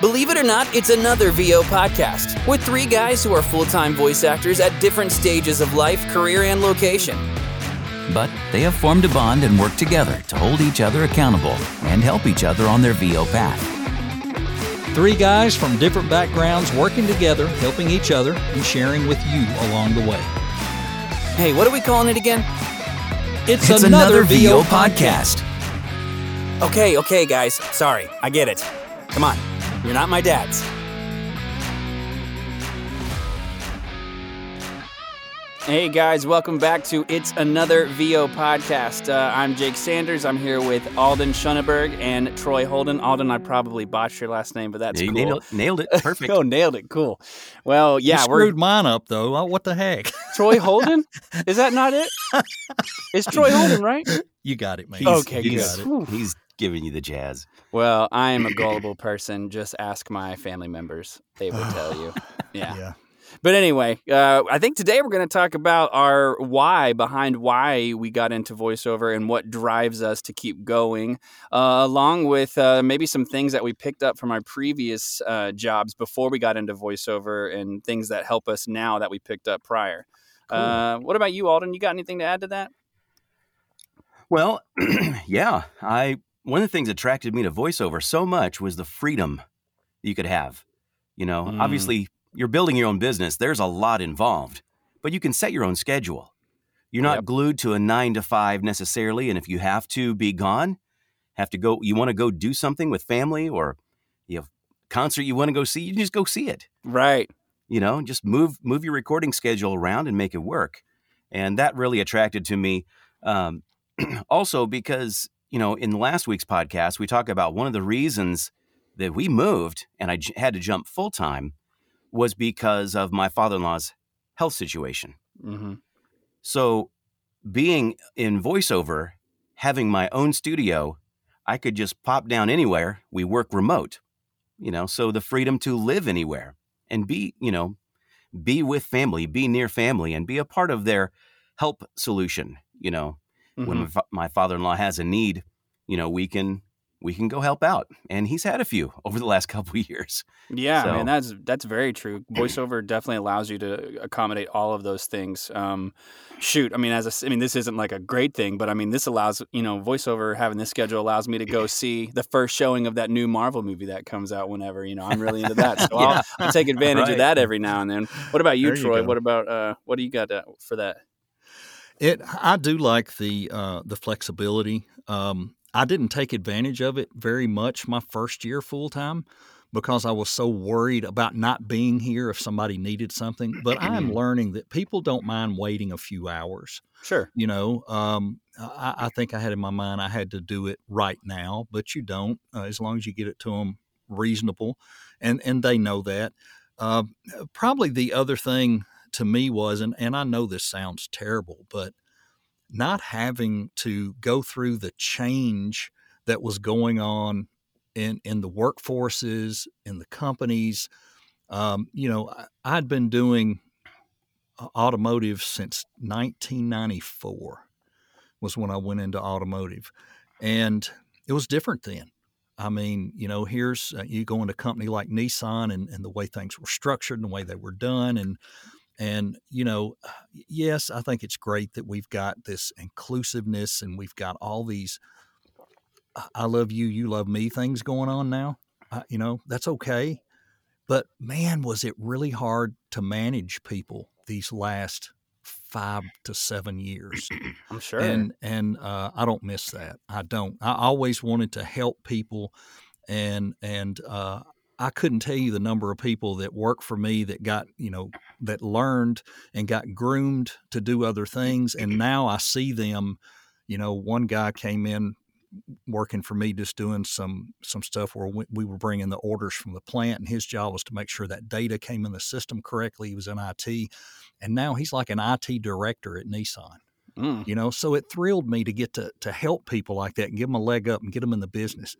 Believe it or not, it's another VO podcast with three guys who are full time voice actors at different stages of life, career, and location. But they have formed a bond and work together to hold each other accountable and help each other on their VO path. Three guys from different backgrounds working together, helping each other, and sharing with you along the way. Hey, what are we calling it again? It's, It's another VO podcast. Okay, okay, guys. Sorry, I get it. Come on, you're not my dads. Hey guys, welcome back to It's Another VO podcast. Uh, I'm Jake Sanders. I'm here with Alden Schoenberg and Troy Holden. Alden, I probably botched your last name, but that's you cool. nailed, nailed it. Perfect. oh, nailed it. Cool. Well, yeah, you we're screwed mine up though. Oh, What the heck? Troy Holden. Is that not it? It's Troy Holden, right? You got it, man. He's- Okay, you he's, got it. He's giving you the jazz. Well, I am a gullible person. Just ask my family members; they will tell you. Yeah. Yeah. But anyway, uh, I think today we're going to talk about our why behind why we got into voiceover and what drives us to keep going, uh, along with uh, maybe some things that we picked up from our previous uh, jobs before we got into voiceover and things that help us now that we picked up prior. Uh, what about you, Alden? You got anything to add to that? Well, yeah. I one of the things that attracted me to voiceover so much was the freedom you could have. You know, Mm. obviously you're building your own business. There's a lot involved, but you can set your own schedule. You're not Yep. glued to a nine to five necessarily, and if you have to be gone, have to go. You want to go do something with family, or you have concert you want to go see, you just go see it. Right. you know just move move your recording schedule around and make it work and that really attracted to me um, also because you know in last week's podcast we talk about one of the reasons that we moved and i j- had to jump full time was because of my father-in-law's health situation. Hmm so being in voiceover having my own studio i could just pop down anywhere. We work remote you know so the freedom to live anywhere and be you know be with family be near family and be a part of their help solution you know when Mhm. my fa- my father-in-law has a need you know we can we can go help out and he's had a few over the last couple of years Yeah, So- man, that's that's very true. Voiceover definitely allows you to accommodate all of those things. Um, shoot, I mean, as a s I mean, this isn't like a great thing, but I mean, this allows you know, voiceover having this schedule allows me to go see the first showing of that new Marvel movie that comes out whenever. You know, I'm really into that, so Yeah. I'll, I'll take advantage of that every now and then. What about you, There Troy? go. what about uh, what do you got uh, for that? It. I do like the uh, the flexibility. Um, I didn't take advantage of it very much my first year full time because I was so worried about not being here if somebody needed something. But I am learning that people don't mind waiting a few hours. Sure. You know, um, I, I think I had in my mind I had to do it right now, but you don't. Uh, as long as you get it to them reasonable, and and they know that. Uh, probably the other thing to me was, and, and I know this sounds terrible, but not having to go through the change that was going on in in the workforces in the companies. Um, you know, I, I'd been doing uh, automotive since 1994 was when I went into automotive, and it was different then. I mean, you know, here's uh, you go into a company like Nissan and, and the way things were structured and the way they were done, and and you know, yes, I think it's great that we've got this inclusiveness and we've got all these "I- "I love you, you love me" things going on now. You know, that's okay, but man, was it really hard to manage people these last five to seven years I'm sure. and and uh, I don't miss that. I don't. I always wanted to help people, and and uh, I couldn't tell you the number of people that work for me that got you know that learned and got groomed to do other things, and now I see them. You know, one guy came in working for me just doing some some stuff where we, we were bringing the orders from the plant and his job was to make sure that data came in the system correctly he was in IT and now he's like an IT director at Nissan Mm. you know so it thrilled me to get to to help people like that and give them a leg up and get them in the business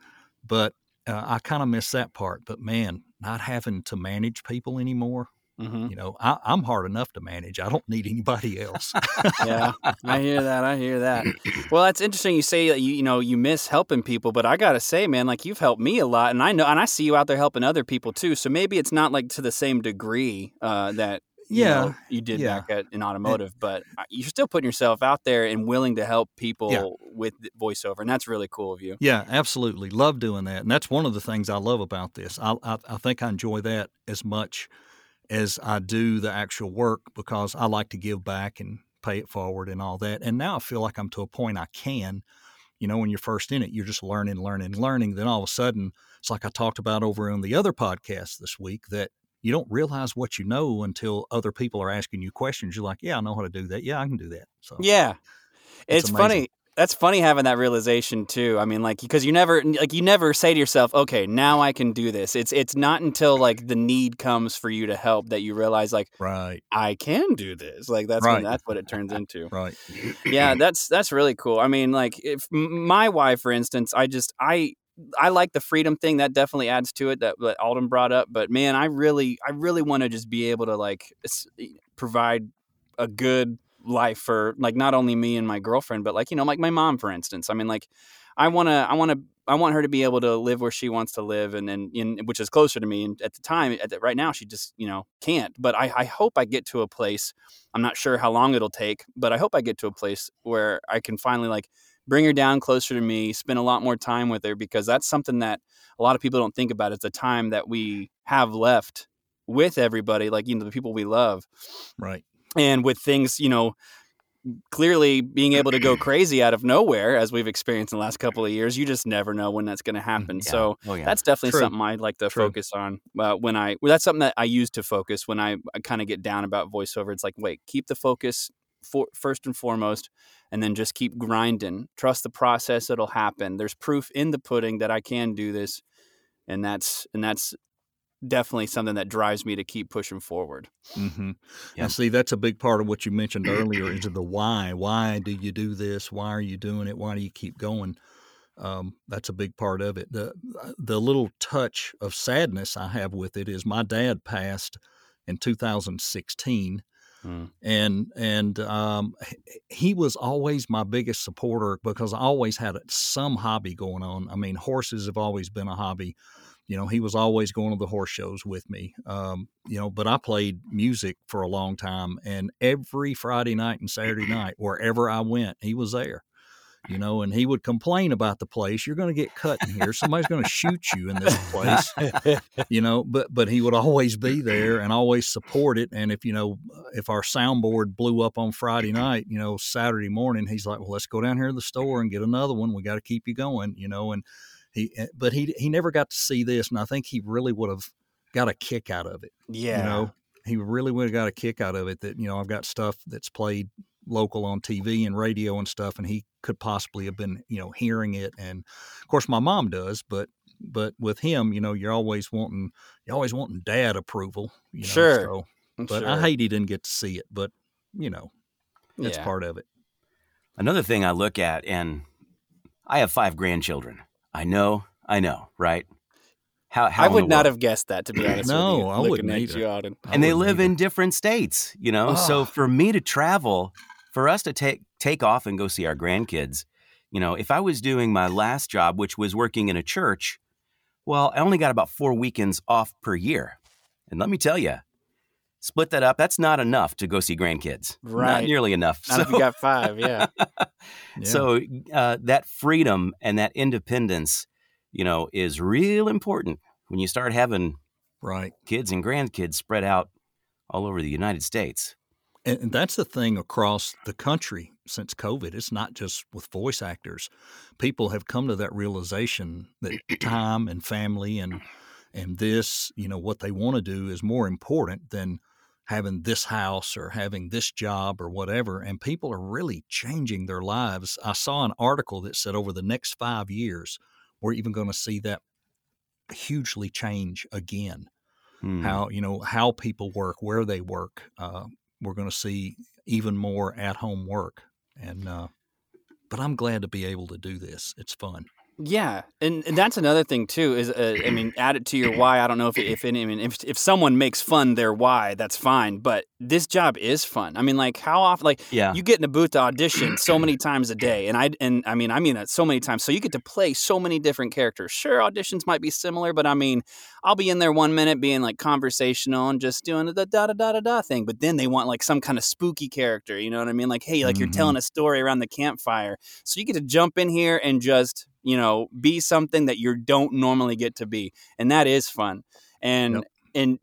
but uh, i kind of miss that part but man not having to manage people anymore hmm You know, I, I'm hard enough to manage. I don't need anybody else. yeah, I hear that. I hear that. Well, that's interesting. You say that you you know you miss helping people, but I gotta say, man, like you've helped me a lot, and I know, and I see you out there helping other people too. So maybe it's not like to the same degree uh, that you Yeah, know, you did yeah. back at in automotive, but uh, you're still putting yourself out there and willing to help people with voiceover, and that's really cool of you. Yeah, absolutely. Love doing that. And that's one of the things I love about this. I, I, I think I enjoy that as much as I do the actual work because I like to give back and pay it forward and all that. And now I feel like I'm to a point I can. You know, when you're first in it, you're just learning, learning, learning. Then all of a sudden, it's like I talked about over on the other podcast this week that you don't realize what you know until other people are asking you questions. You're like, yeah, I know how to do that. Yeah, I can do that. So Yeah, It's it's, funny. That's funny having that realization too. I mean, like because you never like you never say to yourself, "Okay, now I can do this." It's it's not until like the need comes for you to help that you realize like right, I can do this. Like that's Right. when that's what it turns into. right. yeah, that's that's really cool. I mean, like if my wife, for instance, I just I I like the freedom thing. That definitely adds to it. That, that Alden brought up. But man, I really I really want to just be able to like provide a good life for like not only me and my girlfriend, but like you know like my mom, for instance. I mean, like I want to I want to. I want her to be able to live where she wants to live, and and, and which is closer to me. And at the time, at the, right now, she just you know can't. But I, I hope I get to a place. I'm not sure how long it'll take, but I hope I get to a place where I can finally like bring her down closer to me, spend a lot more time with her because that's something that a lot of people don't think about. It's the time that we have left with everybody, like you know the people we love, Right. And with things you know clearly being able to go crazy out of nowhere as we've experienced in the last couple of years you just never know when that's going to happen Yeah. so oh yeah. that's definitely True. something I'd like to True. focus on uh, when I. Well, that's something that I use to focus when I, I kind of get down about voiceover. It's like, wait, keep the focus for, first and foremost, and then just keep grinding. Trust the process; it'll happen. There's proof in the pudding that I can do this, and that's and that's definitely something that drives me to keep pushing forward. Mm-hmm. Yeah. And see, that's a big part of what you mentioned earlier is the why. Why do you do this? Why are you doing it? Why do you keep going? Um, that's a big part of it. The the little touch of sadness I have with it is my dad passed in 2016, Mm. and and um, he was always my biggest supporter because I always had some hobby going on. I mean, horses have always been a hobby. You know, he was always going to the horse shows with me. Um, you know, but I played music for a long time, and every Friday night and Saturday night, wherever I went, he was there. You know, and he would complain about the place. You're going to get cut in here. Somebody's going to shoot you in this place you know but but he would always be there and always support it and if you know if our soundboard blew up on friday night you know saturday morning he's like well let's go down here to the store and get another one we got to keep you going you know and he eh, but he he never got to see this and i think he really would have got a kick out of it Yeah, you know he really would have got a kick out of it that you know i've got stuff that's played local on tv and radio and stuff and he could possibly have been you know hearing it and of course my mom does but but with him you know you're always wanting you're always wanting dad approval you know, Sure. so, I'm but i hate he didn't get to see it but you know that's Yeah. part of it Another thing I look at, and I have five grandchildren. I know, I know, right? How, how I would not world? have guessed that to be honest. No, with you, I wouldn't at either. you, Alden. I and they live either. in different states, you know. So for me to travel, for us to take take off and go see our grandkids, you know, if I was doing my last job, which was working in a church, well, I only got about four weekends off per year, and let me tell you, split that up, that's not enough to go see grandkids. Not Right. nearly enough. Not if you got five, yeah. Yeah. So uh, that freedom and that independence, you know, is real important when you start having right kids and grandkids spread out all over the United States. and, and that's the thing across the country since COVID. It's not just with voice actors. People have come to that realization that time and family and and this, you know, what they want to do is more important than having this house or having this job or whatever. And people are really changing their lives. I saw an article that said over the next five years, we're even going to see that hugely change again Hmm. how you know how people work, where they work. Uh, we're going to see even more at home work, and uh, but I'm glad to be able to do this. It's fun. Yeah, and, and that's another thing too. Is uh, I mean, add it to your why. I don't know if if any, I mean, if if someone makes fun their why, that's fine. But this job is fun. I mean, like how often? Like Yeah. you get in a booth to audition so many times a day, and I and I mean, I mean that so many times. So you get to play so many different characters. Sure, auditions might be similar, but I mean, I'll be in there one minute being like conversational and just doing the da da da da da thing, but then they want like some kind of spooky character. You know what I mean? Like, hey, like you're Mhm. telling a story around the campfire, so you get to jump in here and just you know be something that you don't normally get to be, and that is fun. And Yep. and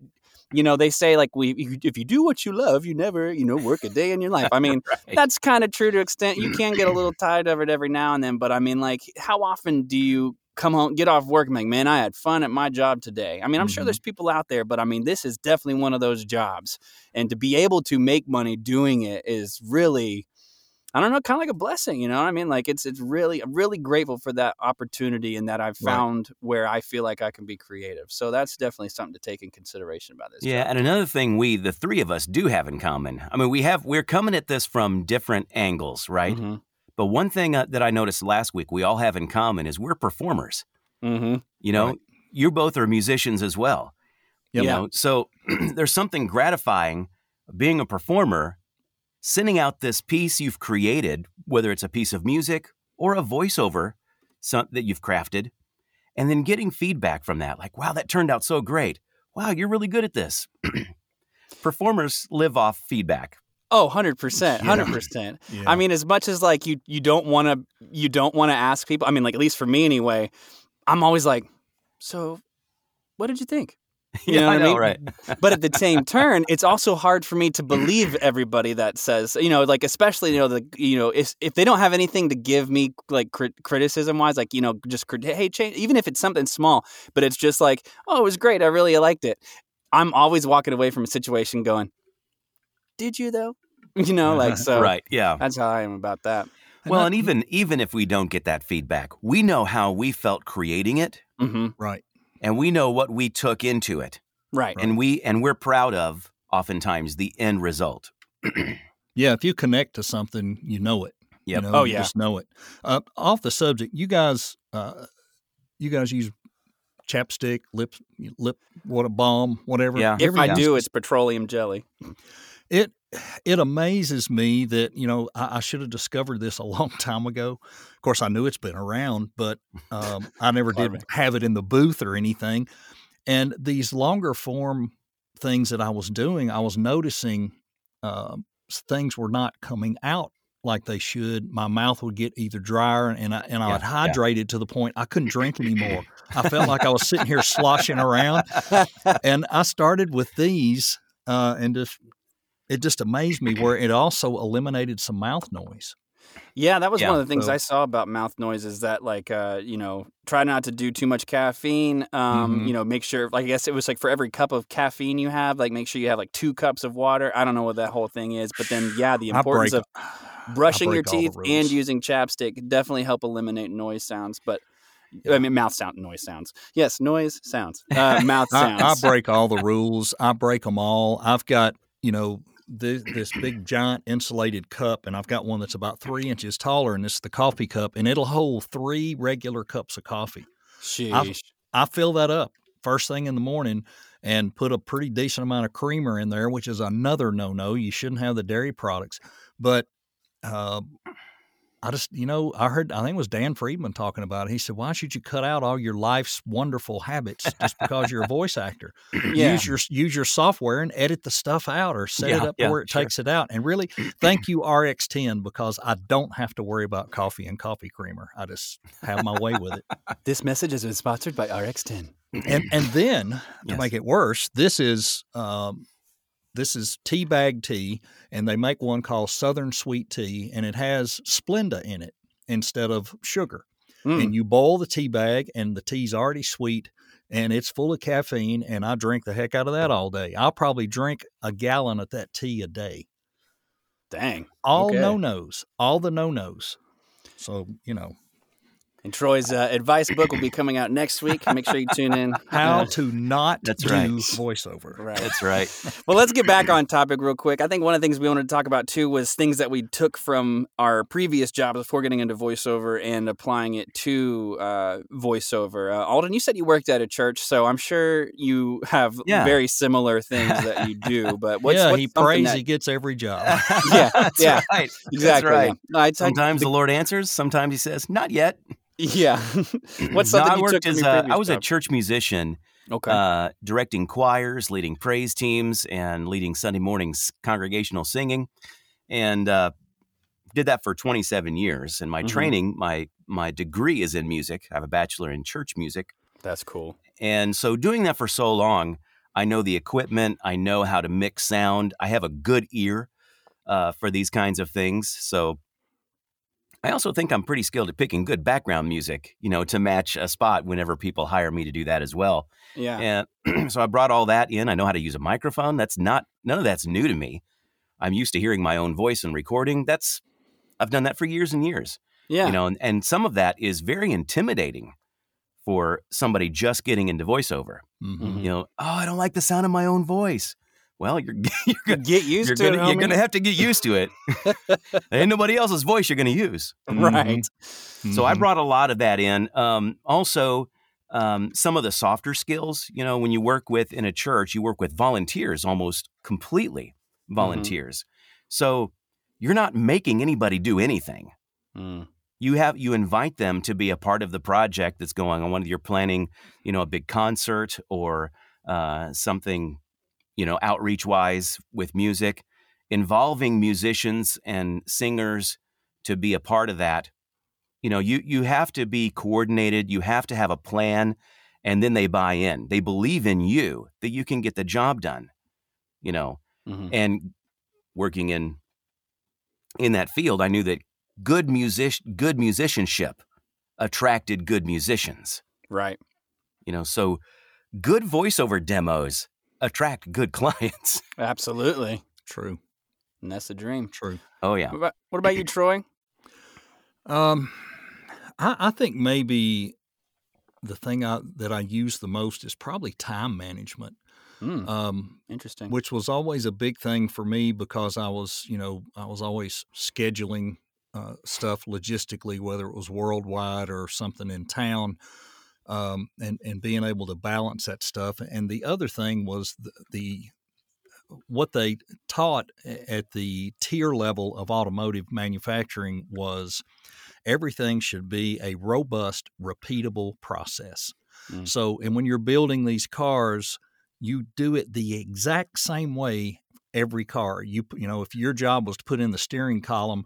you know they say like we if you- do what you love, you never you know work a day in your life. I mean Right. that's kind of true to extent. You can get a little tired of it every now and then, but I mean, like, how often do you come home, get off work, and like, man, I had fun at my job today? I mean, I'm sure Mhm. there's people out there, but I mean, this is definitely one of those jobs, and to be able to make money doing it is really. I don't know, kind of like a blessing, you know what I mean? Like it's it's really I'm really grateful for that opportunity and that I've Right. found where I feel like I can be creative. So that's definitely something to take in consideration about this. Yeah, job. and another thing we the three of us do have in common. I mean, we have we're coming at this from different angles, right? Mhm. But one thing uh, that I noticed last week we all have in common is we're performers. Mhm. You know, Right. you both are musicians as well. You Yeah. know, so there's something gratifying being a performer, sending out this piece you've created, whether it's a piece of music or a voiceover some, that you've crafted, and then getting feedback from that, like, "Wow, that turned out so great! Wow, you're really good at this." Performers live off feedback. Oh, 100%. 100%. Yeah. I mean, as much as like you you don't want to you don't want to ask people. I mean, like at least for me anyway, I'm always like, so what did you think? You know I what I know, mean? right? But at the same turn, it's also hard for me to believe everybody that says, you know, like especially you know the you know if if they don't have anything to give me like crit- criticism wise, like you know just crit- hey change even if it's something small, but it's just like oh it was great, I really liked it. I'm always walking away from a situation going, did you though? You know, like so. right? Yeah. That's how I am about that. Well, I- and even even if we don't get that feedback, we know how we felt creating it, hmm right. And we know what we took into it, Right. and we and we're proud of oftentimes the end result. Yeah, if you connect to something, you know it. Yep. You know, Oh, you yeah. just know it. Uh, off the subject, you guys, uh, you guys use chapstick, lip, lip, what a balm, whatever. Yeah. if Ever I do, this? it's petroleum jelly. it it amazes me that you know I, I should have discovered this a long time ago. Of course, I knew it's been around, but um, I never did have it in the booth or anything. And these longer form things that I was doing, I was noticing um, s- things were not coming out like they should. My mouth would get either drier, and I and I Yeah, would yeah. hydrate it to the point I couldn't drink anymore. I felt like I was sitting here sloshing around and I started with these, uh, and just it just amazed me where it also eliminated some mouth noise. Yeah, that was Yeah. one of the things So- I saw about mouth noise is that like uh, you know, try not to do too much caffeine. Um, Mhm. you know, make sure like I guess it was like for every cup of caffeine you have, like make sure you have like two cups of water. I don't know what that whole thing is, but then yeah, the importance break- of brushing your break all the teeth and using chapstick definitely help eliminate noise sounds, but I mean mouth sound noise sounds. Yes, noise sounds. Uh, mouth I, sounds. I break all the rules. I break them all. I've got you know this, this big giant insulated cup, and I've got one that's about three inches taller, and it's the coffee cup, and it'll hold three regular cups of coffee. Sheesh. I fill that up first thing in the morning and put a pretty decent amount of creamer in there, which is another no no. You shouldn't have the dairy products. But uh, I just, you know, I heard, I think it was Dan Friedman talking about it. He said, Why should you cut out all your life's wonderful habits just because you're a voice actor? Yeah. Use your use your software and edit the stuff out or set it up yeah, where it sure. takes it out. And really, thank you RX10 because I don't have to worry about coffee and coffee creamer. I just have my way with it. This message has been sponsored by RX10. and and then to Yes. make it worse, this is um, this is tea bag tea, and they make one called Southern Sweet Tea, and it has Splenda in it instead of sugar. Mm. And you boil the tea bag, and the tea's already sweet, and it's full of caffeine, and I drink the heck out of that all day. I'll probably drink a gallon of that tea a day. Dang. All Okay. no nos, all the no nos. So you know, And Troy's uh, advice book will be coming out next week. Make sure you tune in. How Uh, to not That's do right. voiceover. right. That's right. Well, let's get back on topic real quick. I think one of the things we wanted to talk about too was things that we took from our previous jobs before getting into voiceover and applying it to uh, voiceover. Uh, Alden, you said you worked at a church, so I'm sure you have Yeah. very similar things that you do. But what's, yeah, what's he prays that- he gets every job. Yeah, That's yeah. right. exactly. That's right. yeah. No, I- I- Sometimes the Lord answers. Sometimes He says, "Not yet." Yeah. what's No, something I you worked as a, I was a church musician, okay. uh, directing choirs, leading praise teams, and leading Sunday mornings congregational singing, and uh, did that for 27 years. And my Mhm. training, my my degree is in music. I have a bachelor in church music, That's cool. and so doing that for so long, I know the equipment. I know how to mix sound. I have a good ear uh, for these kinds of things. So I also think I'm pretty skilled at picking good background music, you know, to match a spot whenever people hire me to do that as well. Yeah. And so I brought all that in. I know how to use a microphone. That's not none of that's new to me. I'm used to hearing my own voice and recording. That's I've done that for years and years. yeah. You know, and, and some of that is very intimidating for somebody just getting into voiceover. Mhm. Mhm. You know, oh, I don't like the sound of my own voice. Well, you're you're gonna, Get used to gonna, it. you're gonna have to get used to it. Ain't nobody else's voice you're gonna use. right. So I Mhm. brought a lot of that in. Um, also, um, some of the softer skills. You know, when you work with in a church, you work with volunteers almost completely volunteers. So you're not making anybody do anything. Mm. You have you invite them to be a part of the project that's going on. Whether you're planning, you know, a big concert or uh, something, you know, outreach wise with music, involving musicians and singers to be a part of that you know you you have to be coordinated you have to have a plan and then they buy in they believe in you that you can get the job done you know Mhm. and working in in that field i knew that good music good musicianship attracted good musicians Right. you know so good voiceover demos attract good clients Absolutely. True. And that's the dream. True. oh yeah What about, what about you, Troy? Um, I, I think maybe the thing I, that I use the most is probably time management. Mm, Um, interesting. which was always a big thing for me because I was, you know, I was always scheduling uh, stuff logistically, whether it was worldwide or something in town, um, and and being able to balance that stuff. And the other thing was the, the what they taught at the tier level of automotive manufacturing was everything should be a robust, repeatable process. Mm. So, and when you're building these cars, you do it the exact same way every car. You you know, if your job was to put in the steering column,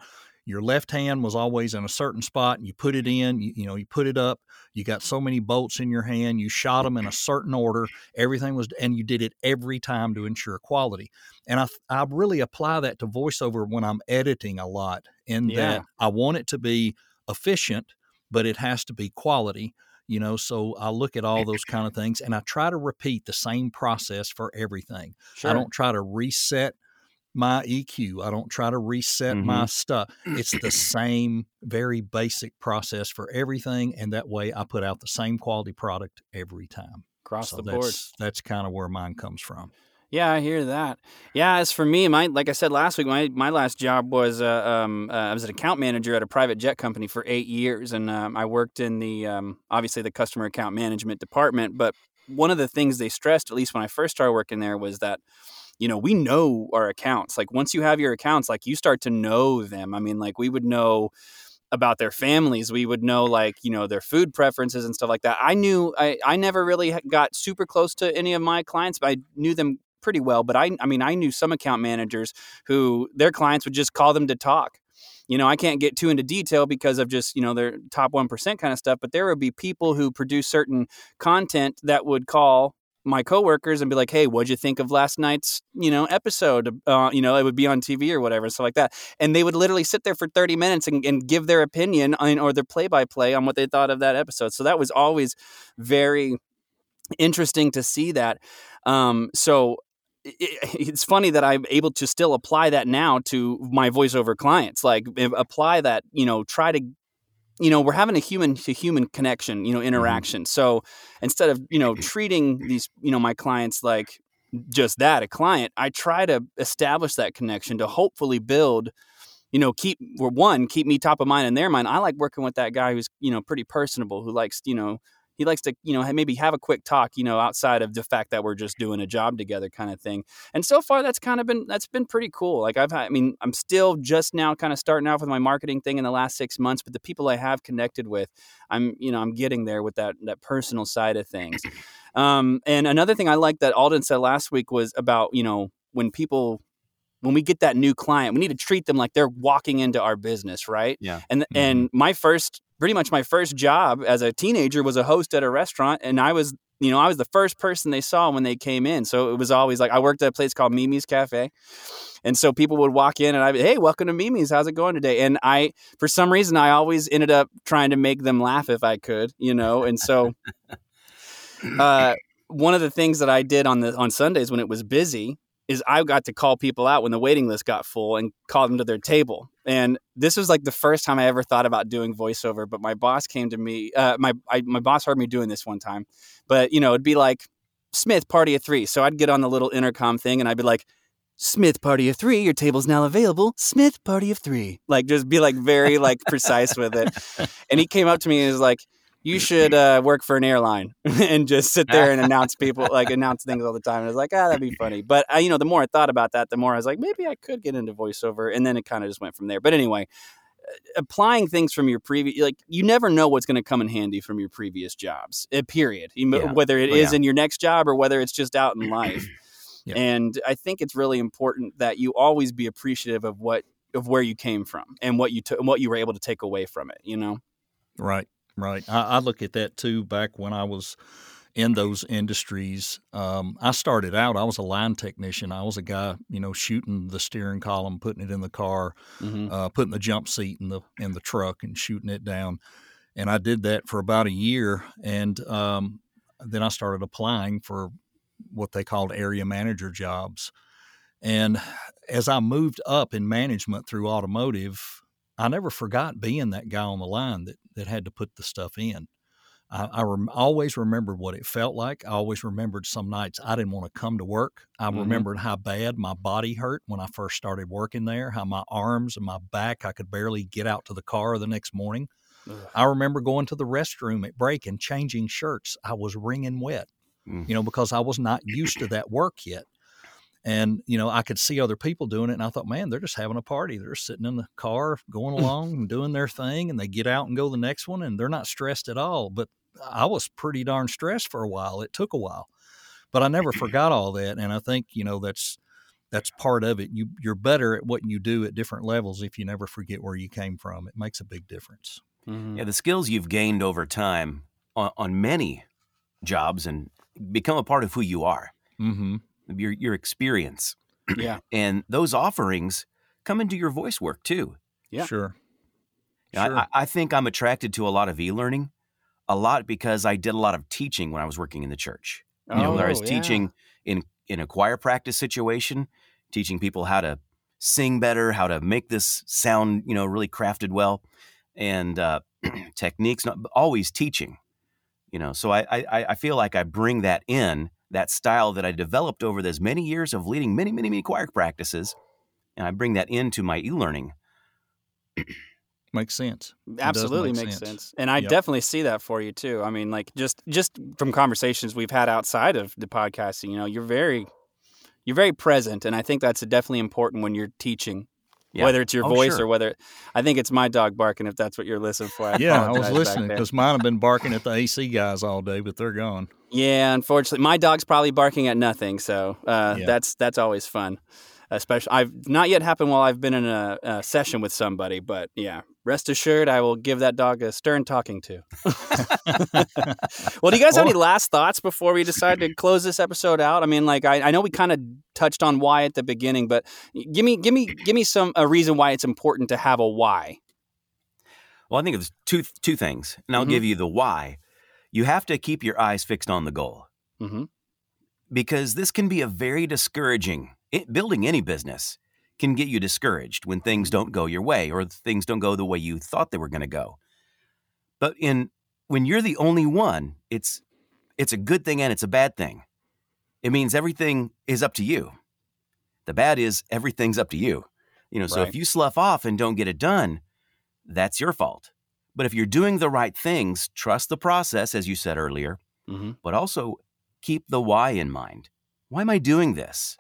your left hand was always in a certain spot, and you put it in. You, you know, you put it up. You got so many bolts in your hand. You shot them in a certain order. Everything was, and you did it every time to ensure quality. And I I really apply that to voiceover when I'm editing a lot. In Yeah. that I want it to be efficient, but it has to be quality you know so i look at all those kind of things and i try to repeat the same process for everything Sure. i don't try to reset my eq i don't try to reset my stuff it's the same very basic process for everything and that way i put out the same quality product every time across so the that's board. that's kind of where mine comes from Yeah, I hear that. Yeah, as for me, my like I said last week, my, my last job was uh, um, uh, I was an account manager at a private jet company for eight years, and um, I worked in the um, obviously the customer account management department. But one of the things they stressed, at least when I first started working there, was that you know we know our accounts. Like once you have your accounts, like you start to know them. I mean, like we would know about their families we would know like you know their food preferences and stuff like that i knew i, I never really got super close to any of my clients but i knew them pretty well but i i mean i knew some account managers who their clients would just call them to talk you know i can't get too into detail because of just you know their top 1% kind of stuff but there would be people who produce certain content that would call my coworkers and be like, "Hey, what'd you think of last night's you know episode? Uh, you know, it would be on TV or whatever, stuff like that." And they would literally sit there for thirty minutes and, and give their opinion on, or their play by play on what they thought of that episode. So that was always very interesting to see that. Um, so it's funny that I'm able to still apply that now to my voiceover clients. Like apply that, you know, try to you know we're having a human to human connection you know interaction mm-hmm. so instead of you know treating these you know my clients like just that a client i try to establish that connection to hopefully build you know keep one keep me top of mind in their mind i like working with that guy who's you know pretty personable who likes you know he likes to you know maybe have a quick talk you know outside of the fact that we're just doing a job together kind of thing. And so far that's kind of been that's been pretty cool. Like i've i mean i'm still just now kind of starting off with my marketing thing in the last six months but the people i have connected with i'm you know i'm getting there with that that personal side of things. Um, and another thing i like that alden said last week was about you know when people when we get that new client, we need to treat them like they're walking into our business, right? Yeah. And mm-hmm. and my first pretty much my first job as a teenager was a host at a restaurant and I was you know, I was the first person they saw when they came in. So it was always like I worked at a place called Mimi's Cafe. And so people would walk in and I'd be, hey, welcome to Mimi's. How's it going today? And I, for some reason, I always ended up trying to make them laugh if I could, you know? And so, uh, one of the things that I did on the on Sundays when it was busy is I got to call people out when the waiting list got full and call them to their table. And this was like the first time I ever thought about doing voiceover. But my boss came to me. Uh, my I, my boss heard me doing this one time. But you know, it'd be like Smith party of three. So I'd get on the little intercom thing and I'd be like. Smith party of three, your table's now available. Smith party of three. Like just be like very like precise with it. And he came up to me and was like, you should uh, work for an airline and just sit there and announce people like announce things all the time. And I was like, ah, that'd be funny. But I, you know, the more I thought about that, the more I was like, maybe I could get into voiceover. And then it kind of just went from there. But anyway, uh, applying things from your previous, like you never know what's going to come in handy from your previous jobs. Uh, period. Yeah. Whether it oh, is yeah. in your next job or whether it's just out in life. yeah. And I think it's really important that you always be appreciative of what of where you came from and what you took what you were able to take away from it. You know. Right. Right. I, I, look at that too back when I was in those industries. Um, I started out, I was a line technician. I was a guy, you know, shooting the steering column, putting it in the car, mm-hmm. uh, putting the jump seat in the in the truck and shooting it down. And I did that for about a year. And um, then I started applying for what they called area manager jobs. And as I moved up in management through automotive, I never forgot being that guy on the line that that had to put the stuff in. I, I rem- always remembered what it felt like. I always remembered some nights I didn't want to come to work. I mm-hmm. remembered how bad my body hurt when I first started working there, how my arms and my back, I could barely get out to the car the next morning. Ugh. I remember going to the restroom at break and changing shirts. I was wringing wet, mm. you know, because I was not used to that work yet. And, you know, I could see other people doing it. And I thought, man, they're just having a party. They're sitting in the car going along and doing their thing. And they get out and go the next one and they're not stressed at all. But I was pretty darn stressed for a while. It took a while. But I never forgot all that. And I think, you know, that's that's part of it. You you're better at what you do at different levels if you never forget where you came from. It makes a big difference. Mm-hmm. Yeah, the skills you've gained over time on, on, many jobs and become a part of who you are. Mm-hmm your your experience. Yeah. and those offerings come into your voice work too. Yeah. Sure. sure. I, I think I'm attracted to a lot of e-learning, a lot because I did a lot of teaching when I was working in the church. You oh, know, where I was yeah. teaching in in a choir practice situation, teaching people how to sing better, how to make this sound, you know, really crafted well, and uh, techniques. Not always teaching, you know. So I, I I feel like I bring that in that style that I developed over those many years of leading many, many, many choir practices, and I bring that into my e-learning. makes sense. Absolutely make makes sense. sense. And I yep. definitely see that for you too. I mean, like just just from conversations we've had outside of the podcasting, you know, you're very you're very present and I think that's definitely important when you're teaching yeah. Whether it's your oh, voice sure. or whether I think it's my dog barking, if that's what you're listening for. I yeah, I was listening because mine have been barking at the AC guys all day, but they're gone. Yeah, unfortunately, my dog's probably barking at nothing, so uh, yeah. that's that's always fun. Especially, I've not yet happened while I've been in a, a session with somebody, but yeah, rest assured, I will give that dog a stern talking to. well, do you guys have any last thoughts before we decide to close this episode out? I mean, like I, I know we kind of touched on why at the beginning, but give me give me give me some a reason why it's important to have a why. Well, I think it's two two things, and I'll mm-hmm. give you the why. You have to keep your eyes fixed on the goal, mm-hmm. because this can be a very discouraging. It, building any business can get you discouraged when things don't go your way or things don't go the way you thought they were going to go. But in when you're the only one, it's it's a good thing and it's a bad thing. It means everything is up to you. The bad is everything's up to you. You know, so if you slough off and don't get it done, that's your fault. But if you're doing the right things, trust the process, as you said earlier, hmm but also keep the why in mind. Why am I doing this?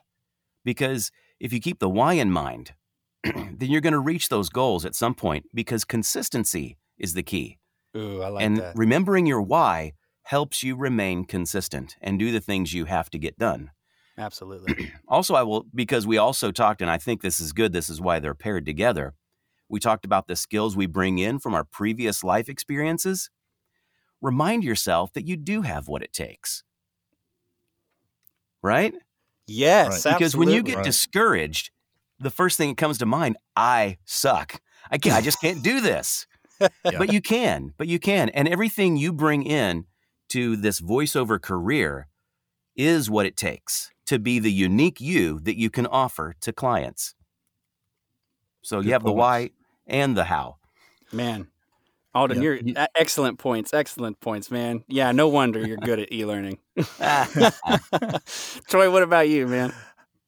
Because if you keep the why in mind, then you're going to reach those goals at some point because consistency is the key. Ooh, I like and that. remembering your why helps you remain consistent and do the things you have to get done. Absolutely. Also, I will, because we also talked, and I think this is good, this is why they're paired together. We talked about the skills we bring in from our previous life experiences. Remind yourself that you do have what it takes. Right? Yes, Right. Because when you get Right. discouraged, the first thing that comes to mind, I suck. I can't, I just can't do this. But you can, but you can. And everything you bring in to this voiceover career is what it takes to be the unique you that you can offer to clients. So Good you have the why and the how. Man, Alden, Yeah, you're excellent points. Excellent points, man. Yeah, no wonder you're good at e-learning. Troy, what about you, man?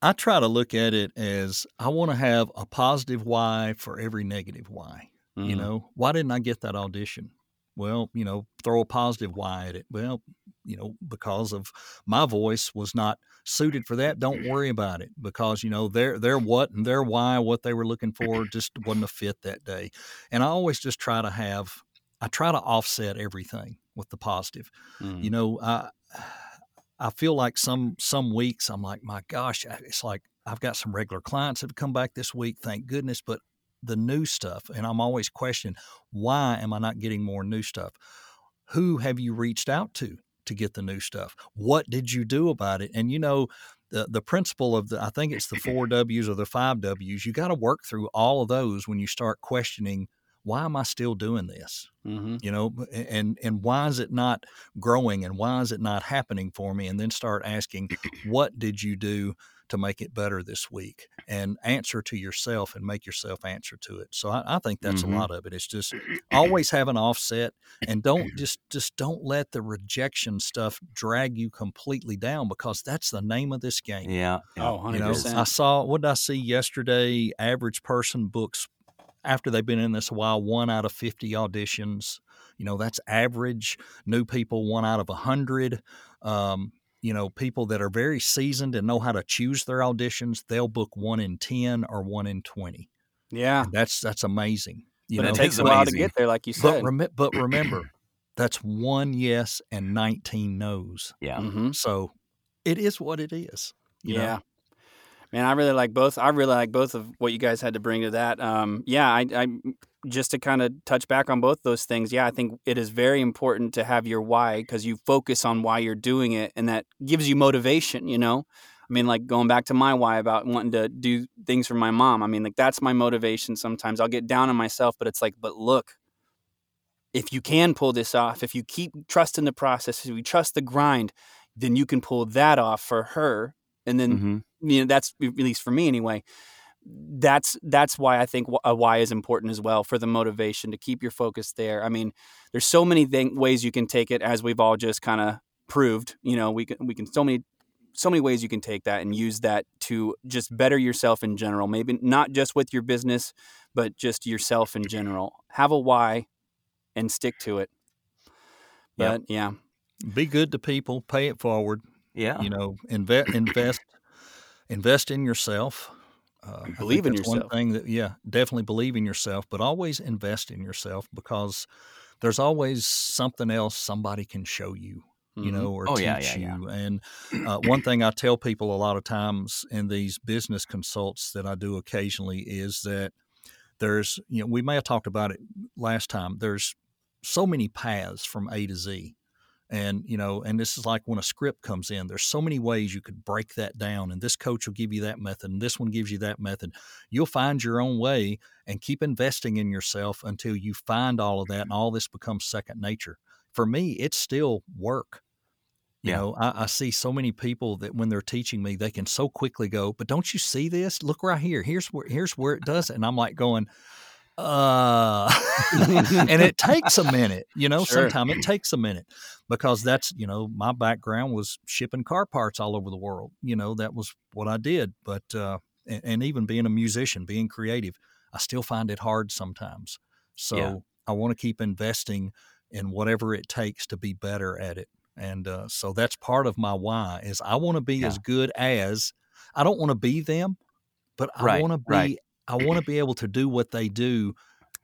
I try to look at it as I want to have a positive why for every negative why. You Mhm. know, why didn't I get that audition? Well, you know, throw a positive why at it. Well, you know, because of my voice was not suited for that. Don't worry about it because you know their their what and their why, what they were looking for, just wasn't a fit that day. And I always just try to have, I try to offset everything with the positive Mhm. you know i i feel like some some weeks i'm like my gosh it's like i've got some regular clients that have come back this week thank goodness but the new stuff and i'm always questioning why am i not getting more new stuff? Who have you reached out to to get the new stuff? What did you do about it? And you know the, the principle of the i think it's the four w's or the five w's you got to work through all of those when you start questioning why am i still doing this? Mhm. you know and and why is it not growing and why is it not happening for me? And then start asking what did you do to make it better this week and answer to yourself and make yourself answer to it so i, I think that's Mhm. a lot of it it's just always have an offset and don't just just don't let the rejection stuff drag you completely down because that's the name of this game Yeah. yeah. Oh, you know, I saw what did I see yesterday? Average person books after they've been in this a while, one out of fifty auditions. You know, that's average. New people, one out of a hundred. Um, you know, people that are very seasoned and know how to choose their auditions, they'll book one in ten or one in twenty. yeah. And that's that's amazing. You But know, it is takes a while to get there, like you but said. rem- but remember, that's one yes and nineteen no's. Yeah. Mhm. So it is what it is. you know? Yeah. Man, I really like both. I really like both of what you guys had to bring to that. Um, yeah, I, I just to kind of touch back on both those things. Yeah, I think it is very important to have your why because you focus on why you're doing it, and that gives you motivation. You know, I mean, like going back to my why about wanting to do things for my mom. I mean, like that's my motivation. Sometimes I'll get down on myself, but it's like, but look, if you can pull this off, if you keep trusting the process, if you trust the grind, then you can pull that off for her, and then hmm you know that's at least for me anyway that's that's why i think a uh, why is important as well for the motivation to keep your focus there i mean there's so many thing, ways you can take it as we've all just kind of proved you know we can we can so many so many ways you can take that and use that to just better yourself in general maybe not just with your business but just yourself in general have a why and stick to it Yep. but yeah Be good to people, pay it forward. Yeah. you know invest invest invest in yourself uh, Believe in that's one thing that yeah definitely believe in yourself but always invest in yourself because there's always something else somebody can show you you Mhm. know or Oh, teach yeah, yeah, yeah. you and uh, one thing i tell people a lot of times in these business consults that i do occasionally is that there's you know we may have talked about it last time there's so many paths from a to z and you know and this is like when a script comes in there's so many ways you could break that down and this coach will give you that method and this one gives you that method. You'll find your own way and keep investing in yourself until you find all of that and mm-hmm. all this becomes second nature. For me it's still work. You Yeah. know I, I see so many people that when they're teaching me they can so quickly go but don't you see this? Look right here. Here's where here's where it does it. And i'm like going uh, and it takes a minute, you know, Sure. sometimes it takes a minute because that's, you know, my background was shipping car parts all over the world. You know, that was what I did. But, uh, and, and even being a musician, being creative, I still find it hard sometimes. So Yeah. I want to keep investing in whatever it takes to be better at it. And uh, so that's part of my why is I want to be Yeah. as good as I don't want to be them, but I Right, want to be right. I want to be able to do what they do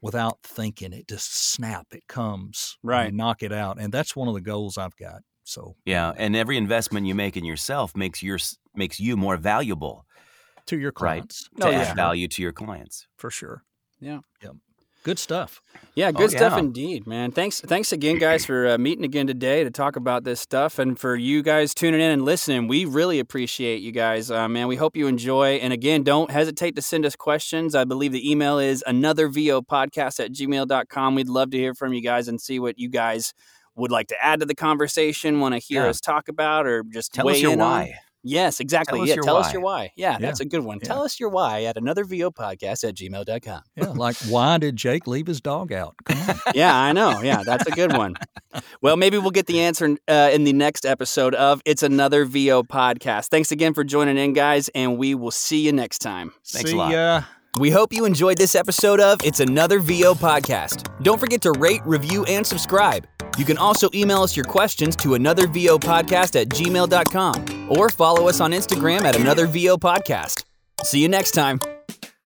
without thinking. It just snap, it comes. and Right. knock it out. And that's one of the goals I've got. So Yeah, and every investment you make in yourself makes your makes you more valuable to your Right. clients. Oh, to Oh, add value to your clients. For sure. Yeah. Yep. Good stuff. Yeah, Oh, good stuff yeah. indeed, man. Thanks, thanks again, guys, for uh, meeting again today to talk about this stuff, and for you guys tuning in and listening. We really appreciate you guys, uh, man. We hope you enjoy. And again, don't hesitate to send us questions. I believe the email is anothervopodcast at gmail.com. We'd love to hear from you guys and see what you guys would like to add to the conversation, want to hear Yeah. us talk about, or just Tell us your in on. Why. Yes, exactly. Tell us yeah, your tell us why. your why. Yeah, Yeah. that's a good one. Yeah. Tell us your why at another VO podcast at gmail.com. Yeah. like, why did Jake leave his dog out? Come on. yeah, I know. Yeah, that's a good one. Well, maybe we'll get the answer uh, in the next episode of It's Another VO podcast. Thanks again for joining in, guys, and we will see you next time. Thanks a See lot. ya. We hope you enjoyed this episode of It's Another VO podcast. Don't forget to rate, review, and subscribe. You can also email us your questions to anothervopodcast at gmail.com or follow us on Instagram at Another VO podcast. See you next time.